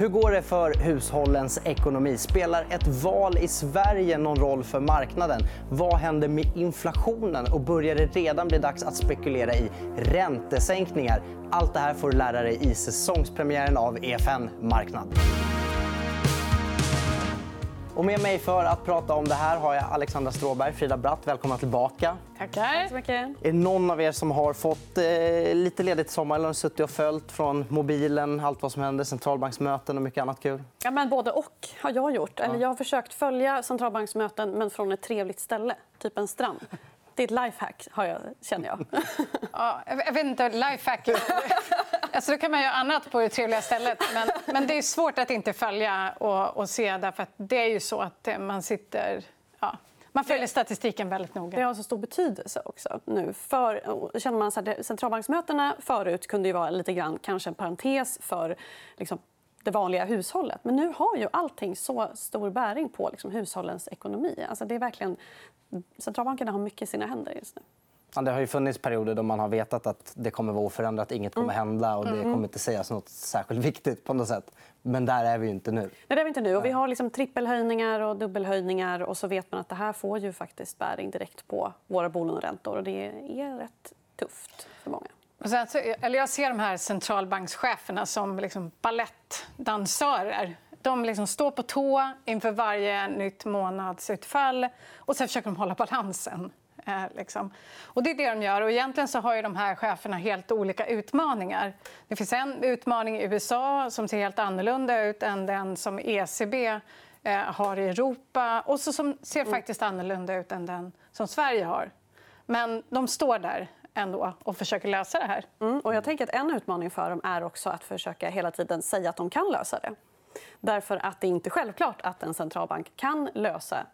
Hur går det för hushållens ekonomi? Spelar ett val i Sverige någon roll för marknaden? Vad händer med inflationen? Och börjar det redan bli dags att spekulera i räntesänkningar? Allt det här får du lära dig i säsongspremiären av EFN Marknad. Och med mig för att prata om det här har jag Alexandra Stråberg. Frida Bratt, välkomna tillbaka. Tackar. Tack så mycket. Är det någon av er som har fått eh, lite ledigt i sommar eller suttit och följt från mobilen allt vad som händer, centralbanksmöten och mycket annat kul? Ja, men både och har jag gjort. Eller jag har försökt följa centralbanksmöten men från ett trevligt ställe, typ en strand. Det är ett lifehack, har jag, känner jag. Ja, jag vet inte, lifehack... Alltså, då kan man göra annat på det trevliga stället. Men, men det är svårt att inte följa och, och se. Därför att det är ju så att man sitter... Ja. Man följer statistiken väldigt noga. Det har så stor betydelse också nu. För, känner man så här, centralbanksmötena förut kunde ju vara lite grann kanske en parentes för liksom, det vanliga hushållet. Men nu har ju allting så stor bäring på liksom, hushållens ekonomi. Alltså, det är verkligen... Centralbankerna har mycket i sina händer just nu. Ja, det har ju funnits perioder då man har vetat att det kommer vara oförändrat, inget kommer mm. hända och det mm. kommer inte sägas något särskilt viktigt. på något sätt. Men där är vi inte nu. Nej, det är vi inte nu. Och vi har liksom trippelhöjningar och dubbelhöjningar. Och så vet man att det här får ju faktiskt bäring direkt på våra bolåneräntor. Och det är rätt tufft för många. Sen, eller jag ser de här centralbankscheferna som liksom balettdansörer. De liksom står på tå inför varje nytt månadsutfall och sen försöker de hålla balansen. Eh, liksom. Och det är det de gör. Och egentligen så har ju de här cheferna helt olika utmaningar. Det finns en utmaning i USA som ser helt annorlunda ut än den som ECB eh, har i Europa och så som ser mm. faktiskt annorlunda ut än den som Sverige har. Men de står där ändå och försöker lösa det här. Mm. Och jag tänker att En utmaning för dem är också att försöka hela tiden säga att de kan lösa det. Därför att det är inte självklart att en centralbank kan lösa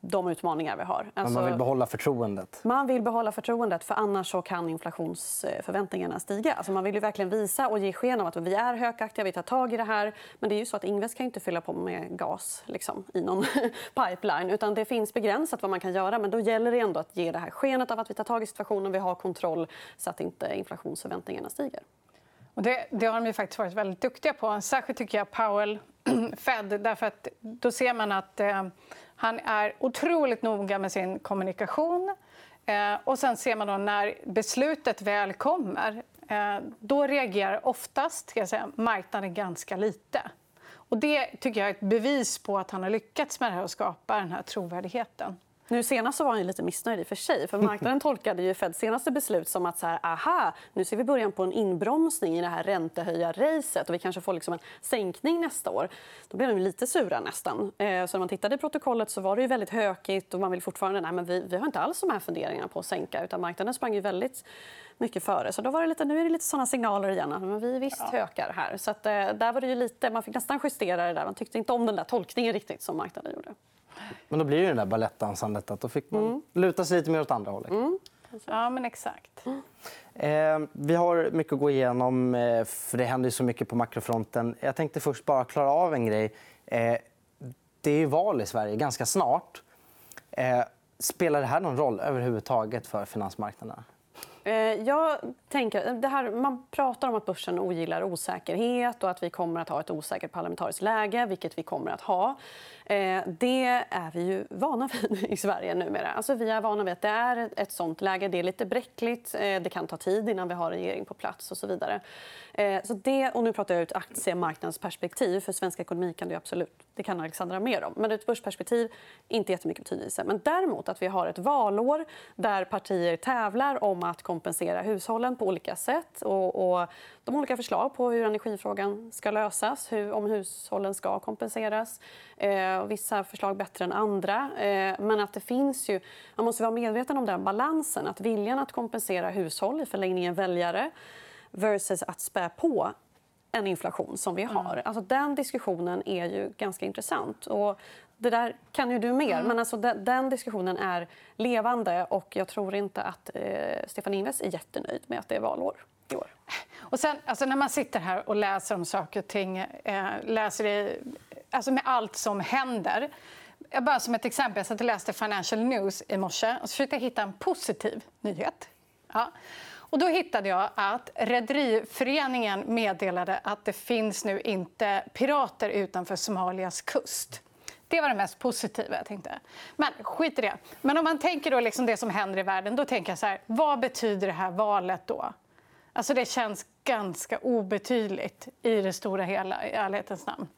de utmaningar vi har. Alltså, man vill behålla förtroendet? Man vill behålla förtroendet, för annars så kan inflationsförväntningarna stiga. Alltså man vill ju verkligen visa och ge sken av att vi är högaktiga, vi tar tag i det här. Men det är ju så att Ingves kan inte fylla på med gas liksom, i någon pipeline. Utan det finns begränsat vad man kan göra. Men då gäller det ändå att ge det här skenet av att vi tar tag i situationen, vi har kontroll så att inte inflationsförväntningarna stiger. Och det, det har de ju faktiskt varit väldigt duktiga på. Särskilt tycker jag Powell, Fed. Därför att då ser man att eh, han är otroligt noga med sin kommunikation. Eh, och sen ser man då när beslutet väl kommer eh, då reagerar oftast ska jag säga, marknaden ganska lite. Och det tycker jag är ett bevis på att han har lyckats med det här och skapa den här trovärdigheten. Nu senast så var han lite missnöjd i för sig. För marknaden tolkade ju Feds senaste beslut som att så här, aha, nu ser vi början på en inbromsning i det här räntehöjarracet och vi kanske får liksom en sänkning nästa år. Då blev de lite sura nästan. Eh, så när man tittade i protokollet så var det ju väldigt hökigt och man vill fortfarande, nej men vi, vi har inte alls de här funderingarna på att sänka utan marknaden sprang ju väldigt mycket före. Så då var det lite, nu är det lite såna signaler igen. Men vi visst ja. hökar här. Så att, eh, där var det ju lite, man fick nästan justera det där. Man tyckte inte om den där tolkningen riktigt som marknaden gjorde. Men då blir det, det där balettdansandet. Att då fick man mm. luta sig lite mer åt andra hållet. Mm. Ja, men exakt. Mm. Eh, vi har mycket att gå igenom, eh, för det händer så mycket på makrofronten. Jag tänkte först bara klara av en grej. Eh, det är val i Sverige ganska snart. Eh, spelar det här någon roll överhuvudtaget för finansmarknaderna? Eh, jag tänker, eh, det här, man pratar om att börsen ogillar osäkerhet och att vi kommer att ha ett osäkert parlamentariskt läge, vilket vi kommer att ha. Eh, det är vi ju vana vid i Sverige numera. Alltså, vi är vana vid att det är ett sånt läge. Det är lite bräckligt. Det kan ta tid innan vi har regering på plats. och så vidare. Så det, och nu pratar jag ur ett aktiemarknadsperspektiv. För svensk ekonomi kan det absolut det kan Alexandra mer om. Men ur ett börsperspektiv inte jättemycket betydelse. Men däremot att vi har ett valår där partier tävlar om att kompensera hushållen på olika sätt. Och, och de olika förslag på hur energifrågan ska lösas, hur, om hushållen ska kompenseras. Eh, vissa förslag bättre än andra. Eh, men att det finns ju, man måste vara medveten om den balansen. Att viljan att kompensera hushåll, i förlängningen väljare versus att spä på en inflation som vi har. Mm. Alltså, den diskussionen är ju ganska intressant. Och det där kan ju du mer. Mm. Men alltså, den, den, diskussionen är levande. och Jag tror inte att eh, Stefan Ingves är jättenöjd med att det är valår i år. Och sen, alltså, när man sitter här och läser om saker och ting eh, läser det, alltså med allt som händer jag bara som ett exempel, jag satt och läste Financial News i morse och så försökte jag hitta en positiv nyhet. Ja. Och då hittade jag att Rederiföreningen meddelade att det finns nu inte pirater utanför Somalias kust. Det var det mest positiva. jag tänkte. Men skit i det. Men om man tänker då liksom det som händer i världen, då tänker jag så här, vad betyder det här valet då? Alltså det känns ganska obetydligt i det stora hela, i ärlighetens namn.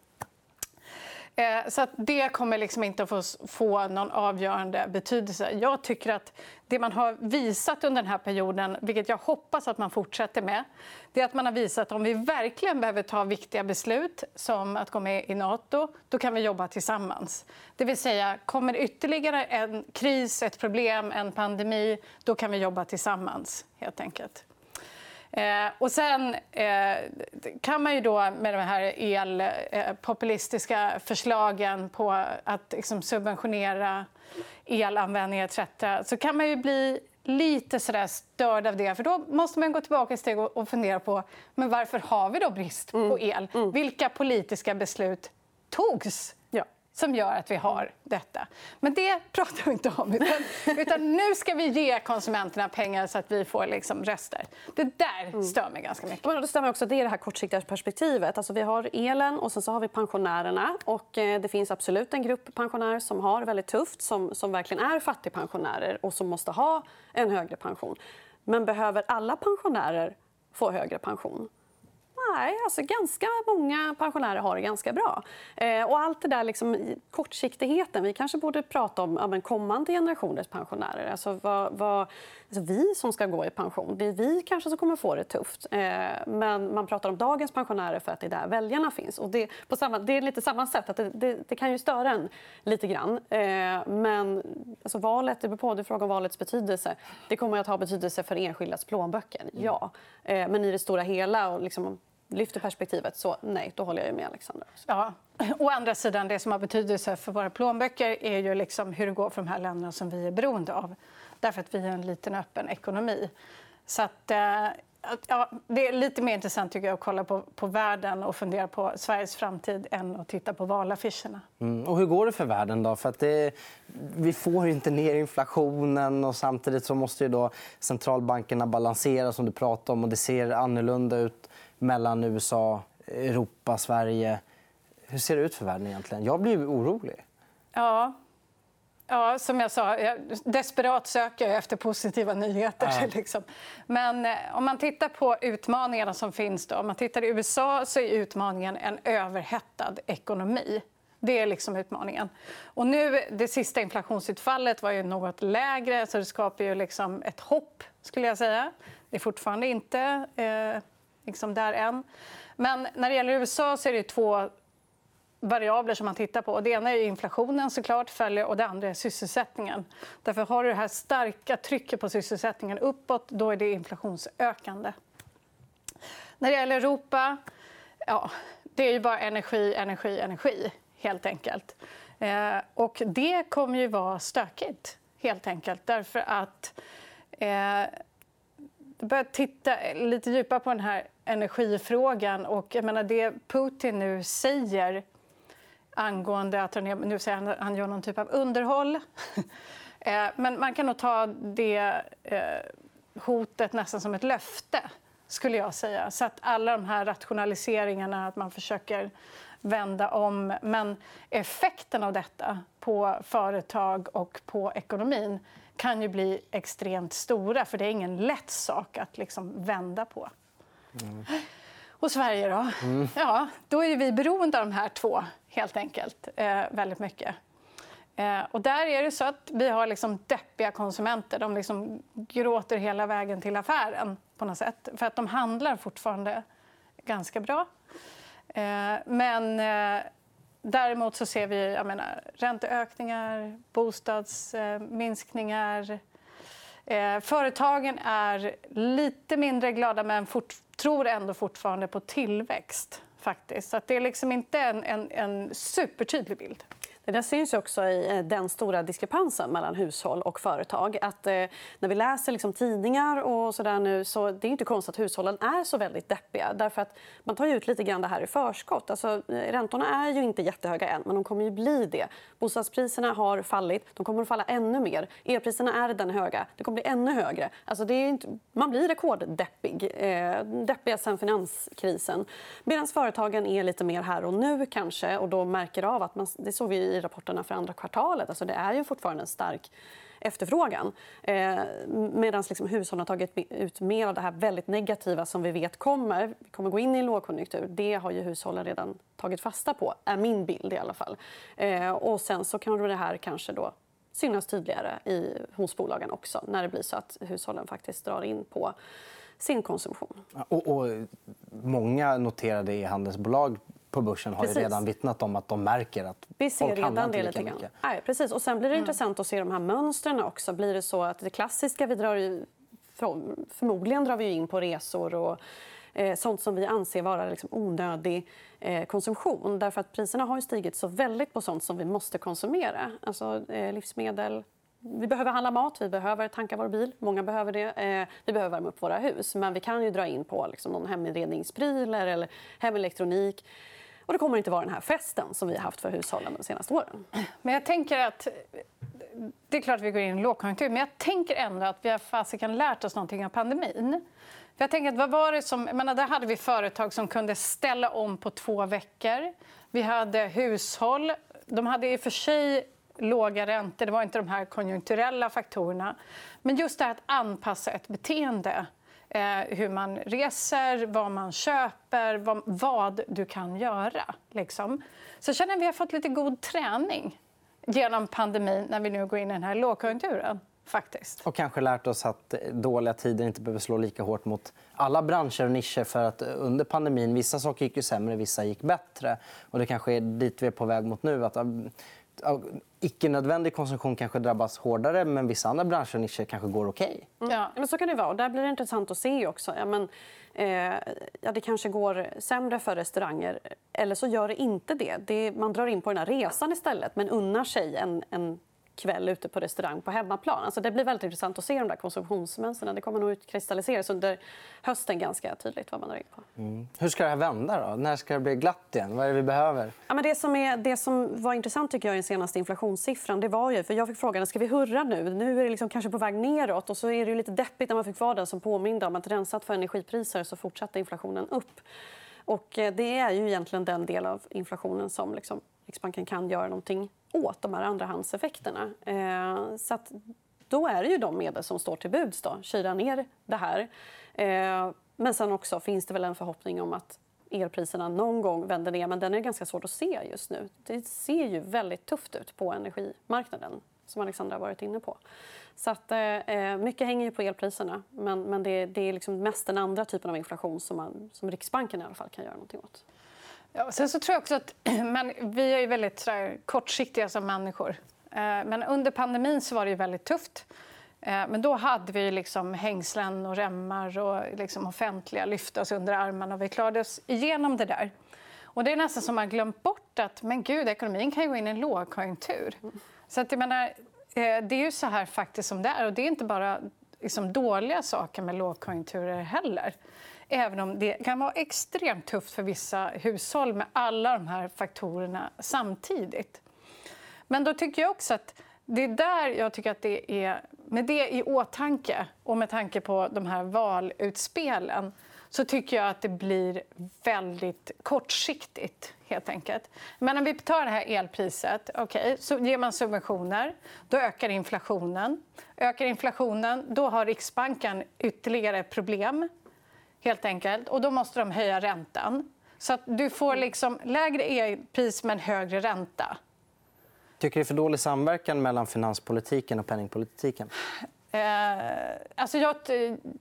Eh, så att det kommer liksom inte att få, få någon avgörande betydelse. Jag tycker att det man har visat under den här perioden, vilket jag hoppas att man fortsätter med, det är att man har visat att om vi verkligen behöver ta viktiga beslut, som att gå med i Nato, då kan vi jobba tillsammans. Det vill säga, kommer ytterligare en kris, ett problem, en pandemi, då kan vi jobba tillsammans, helt enkelt. Eh, och sen eh, kan man ju då med de här elpopulistiska eh, förslagen på att liksom, subventionera elanvändning etc. så kan man ju bli lite sådär störd av det. För Då måste man gå tillbaka ett steg och fundera på men varför har vi då brist på mm. el. Mm. Vilka politiska beslut togs som gör att vi har detta. Men det pratar vi inte om. Utan, utan nu ska vi ge konsumenterna pengar så att vi får liksom röster. Det där mm. stör mig ganska mycket. Men det stämmer också. Det är det här kortsiktiga perspektivet. Alltså, vi har elen och sen så har vi pensionärerna. Och, eh, det finns absolut en grupp pensionärer som har väldigt tufft som, som verkligen är fattigpensionärer och som måste ha en högre pension. Men behöver alla pensionärer få högre pension? Nej, alltså ganska många pensionärer har det ganska bra. Eh, och allt det där liksom, kortsiktigheten. Vi kanske borde prata om ja, kommande generationers pensionärer. Alltså, vad, vad, alltså, vi som ska gå i pension, det är vi kanske som kommer få det tufft. Eh, men man pratar om dagens pensionärer för att det är där väljarna finns. Och det, på samma, det är lite samma sätt. Att det, det, det kan ju störa en lite grann. Eh, men alltså, valet, det beror på, du frågar om valets betydelse. Det kommer att ha betydelse för enskildas plånböcker, ja. Eh, men i det stora hela och liksom, lyfter perspektivet, så nej, då håller jag med Alexandra. Ja. Å andra sidan, det som har betydelse för våra plånböcker är ju liksom hur det går för de här länderna som vi är beroende av. Därför att vi är en liten öppen ekonomi. Så att, eh, ja, det är lite mer intressant tycker jag, att kolla på, på världen och fundera på Sveriges framtid än att titta på valaffischerna. Mm. Och hur går det för världen? då? För att det, vi får inte ner inflationen och samtidigt så måste ju då centralbankerna balansera som du pratar om och det ser annorlunda ut mellan USA, Europa, Sverige. Hur ser det ut för världen egentligen? Jag blir orolig. Ja. Ja, som jag sa, jag desperat söker jag efter positiva nyheter. Ja. Liksom. Men eh, om man tittar på utmaningarna som finns... Då, om man tittar i USA så är utmaningen en överhettad ekonomi. Det är liksom utmaningen. Och nu, det sista inflationsutfallet var ju något lägre, så det skapar ju liksom ett hopp. skulle jag säga. Det är fortfarande inte eh, liksom där än. Men när det gäller USA så är det två variabler som man tittar på. Det ena är inflationen såklart, följer, och det andra är sysselsättningen. Därför har du det här starka trycket på sysselsättningen uppåt, då är det inflationsökande. När det gäller Europa, ja, det är ju bara energi, energi, energi, helt enkelt. Eh, och det kommer ju vara stökigt, helt enkelt. Därför att eh, börjat titta lite djupare på den här energifrågan. Och jag menar, det Putin nu säger angående att han, nu säger han, han gör någon typ av underhåll. Eh, men man kan nog ta det eh, hotet nästan som ett löfte, skulle jag säga. Så att alla de här rationaliseringarna, att man försöker vända om. Men effekten av detta på företag och på ekonomin kan ju bli extremt stora. För det är ingen lätt sak att liksom vända på. Mm. Och Sverige, då? Mm. Ja, då är vi beroende av de här två, helt enkelt. Eh, väldigt mycket. Eh, och där är det så att vi har liksom deppiga konsumenter. De liksom gråter hela vägen till affären. på något sätt. För att de handlar fortfarande ganska bra. Eh, men eh, Däremot så ser vi jag menar, ränteökningar, bostadsminskningar. Eh, företagen är lite mindre glada men fort, tror ändå fortfarande på tillväxt. faktiskt. Så det är liksom inte en, en, en supertydlig bild. Det där syns också i eh, den stora diskrepansen mellan hushåll och företag. Att, eh, när vi läser liksom, tidningar och så där nu så det är inte konstigt att hushållen är så väldigt deppiga. Därför att man tar ut lite grann det här i förskott. Alltså, eh, räntorna är ju inte jättehöga än, men de kommer ju bli det. Bostadspriserna har fallit. De kommer att falla ännu mer. Elpriserna är redan höga. Det kommer att bli ännu högre. Alltså, det är inte... Man blir rekorddeppig. Eh, deppiga sen finanskrisen. Medan företagen är lite mer här och nu kanske och då märker av att man, det såg vi i rapporterna för andra kvartalet. Alltså det är ju fortfarande en stark efterfrågan. Eh, Medan liksom hushållen har tagit ut mer av det här väldigt negativa som vi vet kommer. Vi kommer gå in i en lågkonjunktur. Det har ju hushållen redan tagit fasta på, är min bild i alla fall. Eh, och sen så kan det här kanske då synas tydligare i, hos bolagen också när det blir så att hushållen faktiskt drar in på sin konsumtion. Och, och många noterade i handelsbolag på börsen har redan vittnat om att de märker att Vi ser folk redan inte det lika lite grann. mycket. Nej, precis. Och sen blir det intressant att se de här mönstren också. Blir det så att det klassiska, vi drar ju, för- förmodligen drar vi in på resor och eh, sånt som vi anser vara liksom onödig eh, konsumtion. Därför att priserna har ju stigit så väldigt på sånt som vi måste konsumera. Alltså eh, livsmedel, vi behöver handla mat, vi behöver tanka vår bil. Många behöver det. Eh, vi behöver värma upp våra hus. Men vi kan ju dra in på liksom, någon heminredningsprylar eller hemelektronik. Och det kommer inte vara den här festen som vi har haft för hushållen de senaste åren. Men jag tänker att det är klart att vi går in i en lågkonjunktur, men jag tänker ändå att vi har fasiken lärt oss någonting av pandemin. För jag tänker att vad var det som, jag menar, där hade vi företag som kunde ställa om på två veckor. Vi hade hushåll. De hade i och för sig låga räntor. Det var inte de här konjunkturella faktorerna. Men just det här att anpassa ett beteende. Eh, hur man reser, vad man köper, vad, vad du kan göra. Liksom. Så jag känner att vi har fått lite god träning genom pandemin när vi nu går in i den här lågkonjunkturen. Faktiskt. Och kanske lärt oss att dåliga tider inte behöver slå lika hårt mot alla branscher och nischer. För att under pandemin vissa saker gick ju sämre, vissa gick bättre. Och det kanske är dit vi är på väg mot nu. Att, icke-nödvändig konsumtion kanske drabbas hårdare men vissa andra branscher och nischer kanske går okej. Ja. Men så kan det vara. Och där blir det intressant att se också. Ja, men, eh, ja, det kanske går sämre för restauranger, eller så gör det inte det. det man drar in på den här resan istället, men unnar sig en, en kväll ute på restaurang på hemmaplan. Alltså det blir väldigt intressant att se de där konsumtionsmönstren. Det kommer nog utkristalliseras under hösten ganska tydligt vad man drar in på. Hur ska det här vända? Då? När ska det bli glatt igen? Vad är det vi behöver? Ja, men det, som är, det som var intressant tycker jag, i den senaste inflationssiffran det var ju... För jag fick frågan ska vi hurra nu. Nu är det liksom kanske på väg neråt. Och så är det lite deppigt när man fick vara den som påminde om att rensat för energipriser så fortsatte inflationen upp. Och eh, det är ju egentligen den del av inflationen som liksom Riksbanken kan göra någonting åt, de här andrahandseffekterna. Eh, så att då är det ju de medel som står till buds. Då. Kyla ner det här. Eh, men sen också finns det väl en förhoppning om att elpriserna någon gång vänder ner. Men den är ganska svår att se just nu. Det ser ju väldigt tufft ut på energimarknaden, som Alexandra har varit inne på. Så att, eh, eh, mycket hänger ju på elpriserna, men, men det, det är liksom mest den andra typen av inflation som, man, som Riksbanken i alla fall kan göra någonting åt. Ja, sen så tror jag också att men vi är ju väldigt så där, kortsiktiga som människor. Eh, men under pandemin så var det ju väldigt tufft. Eh, men då hade vi liksom hängslen och remmar och liksom offentliga lyfte oss under armarna. Och vi klarade oss igenom det där. Och det är nästan som man glömt bort att men gud, ekonomin kan ju gå in i en lågkonjunktur. Så att jag menar, eh, det är ju så här faktiskt som det är. Och det är inte bara liksom dåliga saker med lågkonjunkturer heller. Även om det kan vara extremt tufft för vissa hushåll med alla de här faktorerna samtidigt. Men då tycker jag också att det är där jag tycker att det är... Med det i åtanke och med tanke på de här valutspelen så tycker jag att det blir väldigt kortsiktigt. helt enkelt. Men om vi tar det här elpriset, okay, så ger man subventioner. Då ökar inflationen. Ökar inflationen, då har Riksbanken ytterligare problem helt enkelt. Och Då måste de höja räntan. Så att du får liksom lägre elpris men högre ränta. Tycker du det är för dålig samverkan mellan finanspolitiken och penningpolitiken? Eh, alltså jag,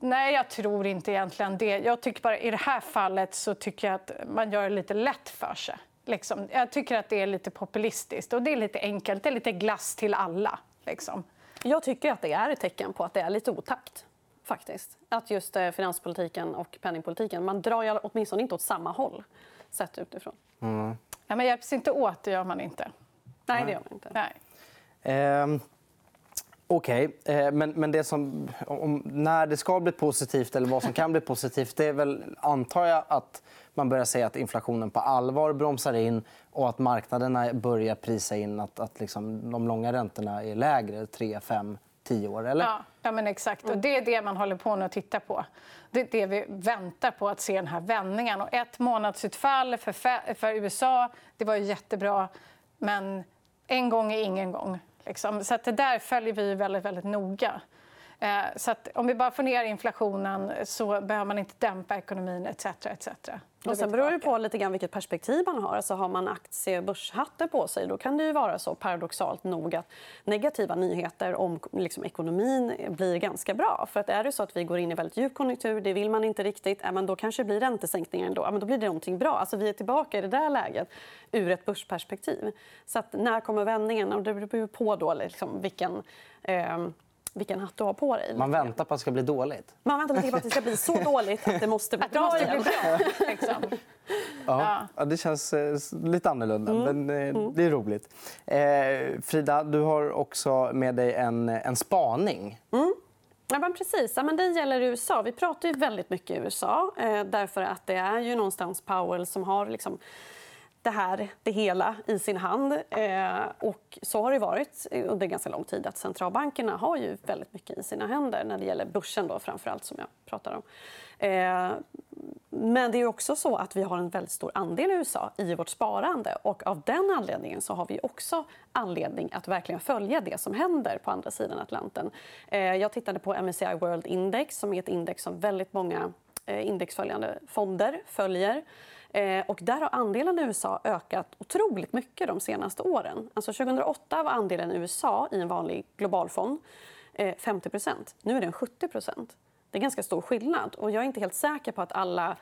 nej, jag tror inte egentligen det. Jag tycker bara I det här fallet så tycker jag att man gör det lite lätt för sig. Liksom. Jag tycker att det är lite populistiskt och det är lite enkelt. Det är lite glass till alla. Liksom. Jag tycker att det är ett tecken på att det är lite otakt. Faktiskt. Att just eh, finanspolitiken och penningpolitiken, man drar ju åtminstone inte åt samma håll sett utifrån. Ja, men hjälps inte åt, det gör man inte. Nej, det gör man inte. Nej. Ehm, Okej, eh, men, men det som, om, när det ska bli positivt eller vad som kan bli positivt det är väl, antar jag, att man börjar säga att inflationen på allvar bromsar in och att marknaderna börjar prisa in att, att liksom de långa räntorna är lägre 3, tio år. Eller? Ja, ja men exakt. Och det är det man håller på att titta på. Det är det vi väntar på att se den här vändningen. Och ett månadsutfall för, för USA det var ju jättebra, men en gång är ingen gång. Liksom. Så att det där följer vi väldigt, väldigt noga. Eh, Så om vi bara får ner inflationen så behöver man inte dämpa ekonomin etc. etc. Och sen beror det på lite grann vilket perspektiv man har. Alltså har man aktie och börshatten på sig då kan det ju vara så paradoxalt nog att negativa nyheter om liksom, ekonomin blir ganska bra. För att är det så att vi går in i väldigt djup konjunktur, det vill man inte riktigt, ja, men då kanske det blir räntesänkningar ändå. Ja, men då blir det någonting bra. Alltså, vi är tillbaka i det där läget ur ett börsperspektiv. Så att, när kommer vändningen? Och det beror på då, liksom, vilken, eh, vilken hatt du har på dig. Man väntar på att det ska bli dåligt. Man väntar på att det ska bli så dåligt att det måste bli bra måste igen. bli bra. Liksom. Ja. Ja, det känns eh, lite annorlunda, men eh, det är roligt. Eh, Frida, du har också med dig en, en spaning. Ja, men precis. Ja, men det gäller USA. Vi pratar ju väldigt mycket USA eh, därför att det är ju någonstans Powell som har liksom det här, det hela, i sin hand. Eh, och så har det varit under ganska lång tid. att Centralbankerna har ju väldigt mycket i sina händer när det gäller börsen då, framför allt, som jag pratar om. Eh, men det är också så att vi har en väldigt stor andel i USA i vårt sparande. Och av den anledningen så har vi också anledning att verkligen följa det som händer på andra sidan Atlanten. Eh, Jag tittade på MSCI World Index som är ett index som väldigt många eh, indexföljande fonder följer. Eh, och där har andelen i USA ökat otroligt mycket de senaste åren. Alltså 2008 var andelen i USA i en vanlig globalfond 50% eh, Nu är den 70% Det är ganska stor skillnad. Och jag är inte helt säker på att alla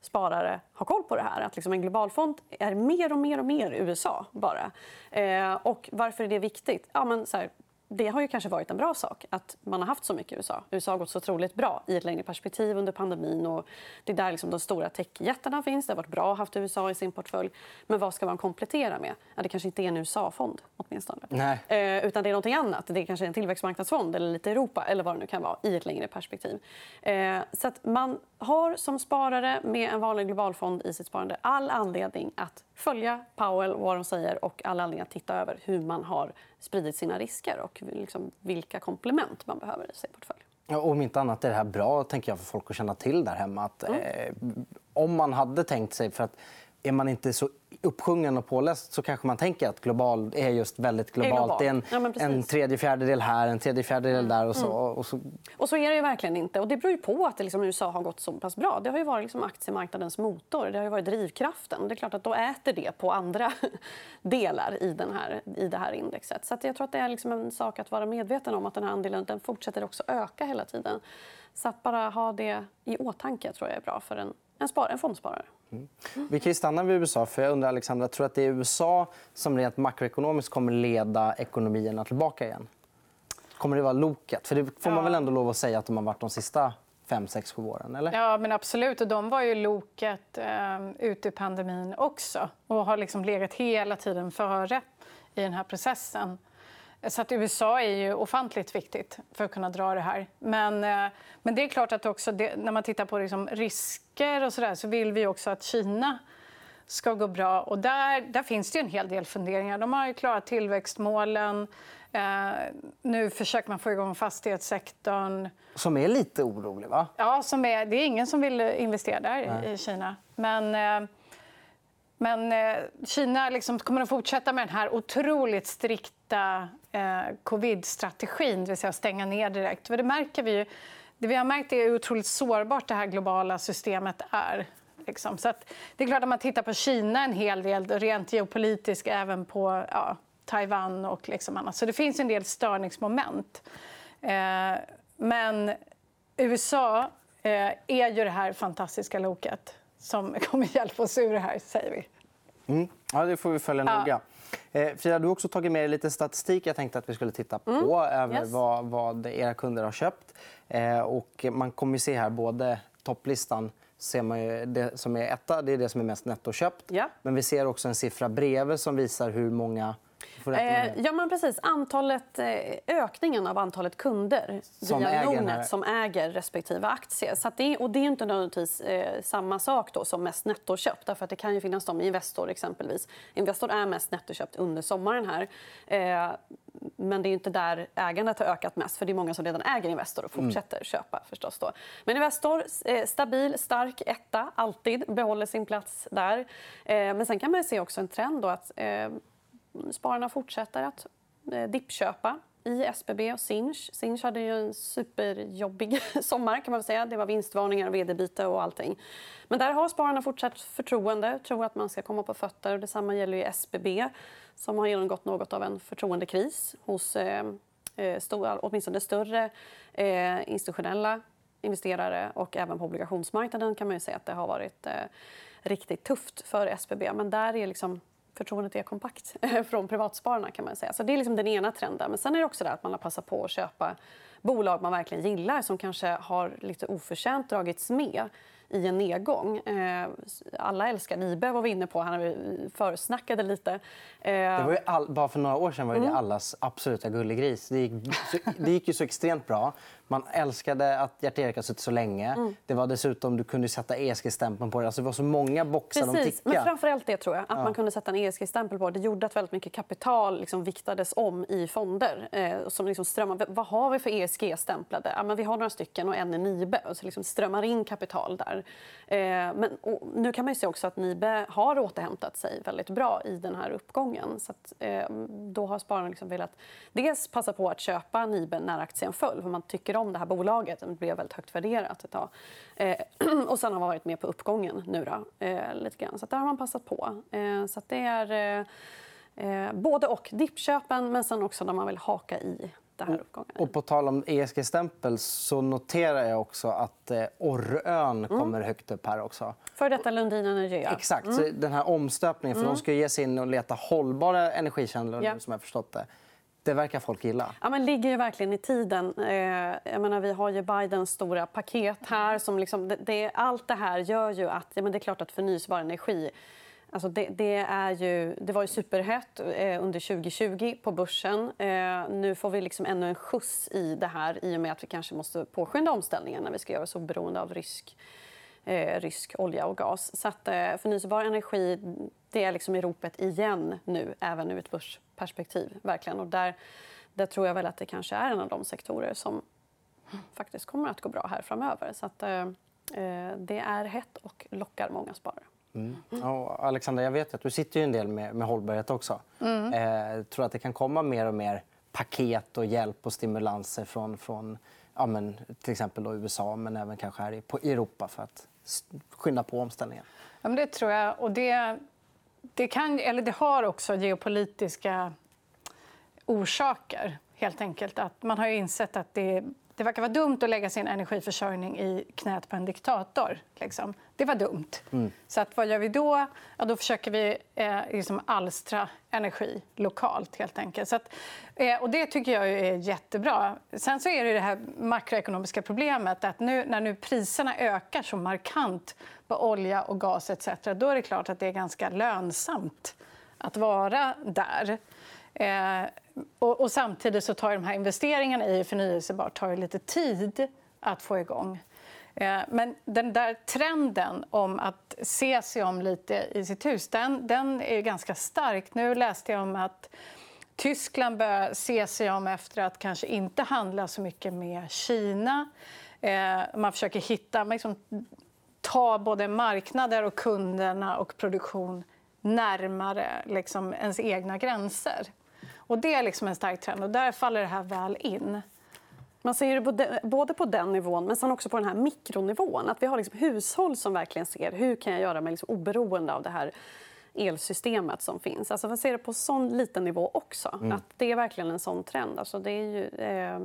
sparare har koll på det här. Att liksom en globalfond är mer och mer och mer USA. bara. Eh, och varför är det viktigt? Ja, men så här, det har ju kanske varit en bra sak att man har haft så mycket i USA. USA har gått så otroligt bra i ett längre perspektiv under pandemin. Och det är där liksom de stora techjättarna finns. Det har varit bra att ha haft USA i sin portfölj. Men vad ska man komplettera med? Ja, det kanske inte är en USA-fond åtminstone. Nej. Eh, utan det är någonting annat. Det är kanske en tillväxtmarknadsfond eller lite Europa eller vad det nu kan vara i ett längre perspektiv. Eh, så att man har som sparare med en vanlig globalfond i sitt sparande all anledning att följa Powell vad de säger och all anledning att titta över hur man har spridit sina risker och liksom vilka komplement man behöver i sin portfölj. Ja, om inte annat är det här bra tänker jag, för folk att känna till där hemma. Att, eh, om man hade tänkt sig... för att är man inte så uppsjungen och påläst så kanske man tänker att global är just väldigt globalt. global. Det är en, Ja, en tredje fjärdedel här, en tredje fjärdedel där. Och så, och så, Och så är det ju verkligen inte. Och det beror ju på att liksom USA har gått så pass bra. Det har ju varit liksom aktiemarknadens motor. Det har ju varit drivkraften. Det är klart att då äter det på andra delar i, den här, i det här indexet. Så att jag tror att det är liksom en sak att vara medveten om att den här andelen den fortsätter också öka hela tiden. Så att bara ha det i åtanke tror jag är bra för en, en, spar, en fondsparare. Vi kan stanna vid USA. för jag undrar, Alexandra, tror du att det är USA som rent makroekonomiskt kommer leda ekonomierna tillbaka igen? Kommer det vara loket? För det får man väl ändå lov att säga att de har varit de sista fem, sex, sju åren? Eller? Ja, men absolut. Och de var ju loket eh, ute i pandemin också och har liksom legat hela tiden före i den här processen. Så att USA är ju ofantligt viktigt för att kunna dra det här. Men, eh, men det är klart att också det, när man tittar på liksom risker och så, där, så vill vi också att Kina ska gå bra. Och där, där finns det en hel del funderingar. De har ju klarat tillväxtmålen. Eh, nu försöker man få igång fastighetssektorn. Som är lite orolig, va? Ja, som är, det är ingen som vill investera där i Kina. Men, eh, men eh, Kina liksom kommer att fortsätta med den här otroligt strikta eh, covid-strategin, det vill säga att stänga ner direkt. För det märker vi ju. Det vi har märkt är hur otroligt sårbart det här globala systemet är. Liksom. Så det är klart att man tittar på Kina en hel del, rent geopolitiskt, även på ja, Taiwan och liksom annat. Så det finns en del störningsmoment. Eh, men USA eh, är ju det här fantastiska loket som kommer hjälpa oss ur det här, säger vi. Mm. Ja, det får vi följa Ja. noga. Eh, Frida, du har också tagit med dig lite statistik jag tänkte att vi skulle titta på över Mm. Yes. vad, vad era kunder har köpt. Eh, och man kommer ju se här både topplistan ser man det som är etta, det är det som är mest nettoköpt. Ja. Men vi ser också en siffra bredvid som visar hur många Eh, ja, men precis. Antalet, eh, ökningen av antalet kunder som via Nordnet som äger respektive aktie. Så det, och det är inte nödvändigtvis eh, samma sak då som mest nettoköpt. Därför att det kan ju finnas de i Investor exempelvis. Investor är mest nettoköpt under sommaren här. Eh, men det är inte där ägandet har ökat mest. För det är många som redan äger Investor och Mm. fortsätter köpa. förstås. Då. Men Investor, eh, stabil, stark etta, alltid. Behåller sin plats där. Men sen kan man se också en trend då att spararna fortsätter att eh, dippköpa i SBB och Sinch. Sinch hade ju en superjobbig sommar. kan man väl säga. Det var vinstvarningar, vd-byte och allting. Men där har spararna fortsatt förtroende, tror att man ska komma på fötter. Detsamma gäller ju SBB som har genomgått något av en förtroendekris hos eh, eh stora, åtminstone större eh, institutionella investerare och även på obligationsmarknaden kan man ju säga att det har varit eh, riktigt tufft för SBB. Men där är liksom förtroendet är kompakt från privatspararna. kan man säga. Så Det är liksom den ena trenden. Men sen är det också det att man har passat på att köpa bolag man verkligen gillar som kanske har lite oförtjänt dragits med i en nedgång. Eh, alla älskar Nibe, var vi inne på. Han försnackade lite. Eh, Det var ju all, bara för några år sedan var det allas absoluta gullegris. Det gick, så, det gick ju så extremt bra. Man älskade att Gert-Erik har suttit så länge. Det var dessutom, du kunde sätta ESG-stämpeln på det. Alltså, det var så många boxar de Precis, tickade. men framförallt det tror jag. Att man kunde sätta en ESG-stämpel på det. Det gjorde att väldigt mycket kapital liksom viktades om i fonder. Eh, som liksom strömmar, vad har vi för ESG-stämplade? Ja, men vi har några stycken och en är Nibe. Så liksom strömmar in kapital där. Eh, men, nu kan man se också att Nibe har återhämtat sig väldigt bra i den här uppgången. Så att, eh, då har spararna liksom velat dels passa på att köpa Nibe när aktien föll. För man tycker om det här bolaget. Det blev väldigt högt värderat ett tag. Eh, och sen har man varit med på uppgången nu då, eh, lite grann. Så där har man passat på. Eh, så det är eh, eh, både och. Dippköpen men sen också när man vill haka i den här uppgången. Och på tal om ESG-stämpel så noterar jag också att eh, Orrön Mm. kommer högt upp här också. För detta Lundin Energy, ja. Exakt. Så den här omstöpningen, för de ska ge sig in och leta hållbara energikällor Ja. som jag förstått det. Det verkar folk gilla. Ja, men ligger ju verkligen i tiden. Eh, jag menar, vi har ju Bidens stora paket här. Som liksom, det, det, allt det här gör ju att ja, men det är klart att förnyelsebar energi Alltså det, det, är ju, det var ju superhett eh, under 2020 på börsen. Eh, nu får vi liksom ännu en skjuts i det här i och med att vi kanske måste påskynda omställningen när vi ska göra oss oberoende av rysk, eh, rysk olja och gas. Så att, eh, förnyelsebar energi det är liksom i ropet igen nu, även ur ett börsperspektiv. Verkligen. Och där, där tror jag väl att det kanske är en av de sektorer som faktiskt kommer att gå bra här framöver. Så att, eh, det är hett och lockar många sparare. Mm. Ja, Alexandra, jag vet att du sitter ju en del med, med hållbarhet också. Mm. Eh, tror att det kan komma mer och mer paket och hjälp och stimulanser från, från ja, men, till exempel USA men även kanske här i, Europa för att skynda på omställningen? Ja, men det tror jag. Och det, det, kan, eller det har också geopolitiska orsaker. Helt enkelt. Att man har ju insett att det, det verkar vara dumt att lägga sin energiförsörjning i knät på en diktator. Liksom. Det var dumt. Så att, vad gör vi då? Ja, då försöker vi eh, liksom alstra energi lokalt. helt enkelt. Så att, eh, och det tycker jag är jättebra. Sen så är det det här makroekonomiska problemet att nu, när nu priserna ökar så markant på olja och gas etc. då är det klart att det är ganska lönsamt att vara där. Eh, och, och samtidigt så tar de här investeringarna i förnyelsebart tar lite tid att få igång. Eh, men den där trenden om att se sig om lite i sitt hus den, den är ganska stark. Nu läste jag om att Tyskland börjar se sig om efter att kanske inte handla så mycket med Kina. Eh, man försöker hitta, liksom, ta både marknader och kunderna och produktion närmare liksom, ens egna gränser. Och Det är liksom en stark trend och där faller det här väl in. Man ser det både- på den nivån men sen också på den här mikronivån. Att vi har liksom hushåll som verkligen ser hur kan jag göra mig liksom oberoende av det här elsystemet som finns. Alltså man ser det på sån liten nivå också. Att det är verkligen en sån trend. Alltså det är ju, eh,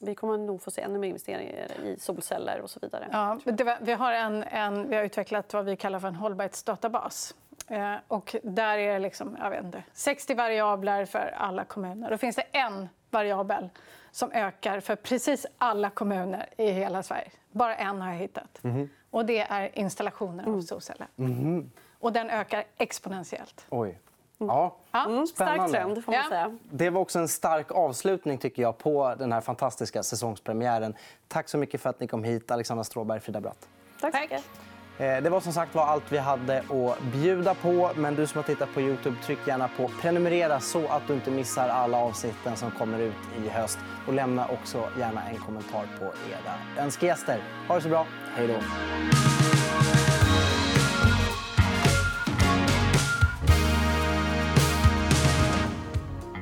vi kommer nog få se ännu mer investeringar i solceller och så vidare. Ja, det var, vi, har en, en, vi har utvecklat vad vi kallar för en hållbarhetsdatabas. Eh, och där är det liksom, jag vet inte, 60 variabler för alla kommuner. Då finns det en variabel som ökar för precis alla kommuner i hela Sverige. Bara en har jag hittat. Och Det är installationer av solceller. Och den ökar exponentiellt. Oj. Ja, Mm, stark spännande. trend, får man Ja. säga. Det var också en stark avslutning tycker jag på den här fantastiska säsongspremiären. Tack så mycket för att ni kom hit, Alexandra Stråberg, Frida Bratt. Tack så Tack. Eh, det var som sagt var allt vi hade att bjuda på. Men du som har tittat på Youtube, tryck gärna på prenumerera så att du inte missar alla avsnitten som kommer ut i höst. Och lämna också gärna en kommentar på era önskegäster. Ha det så bra. Hej då.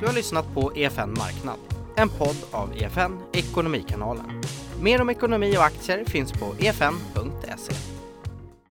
Du har lyssnat på EFN Marknad, en podd av EFN Ekonomikanalen. Mer om ekonomi och aktier finns på efn.se.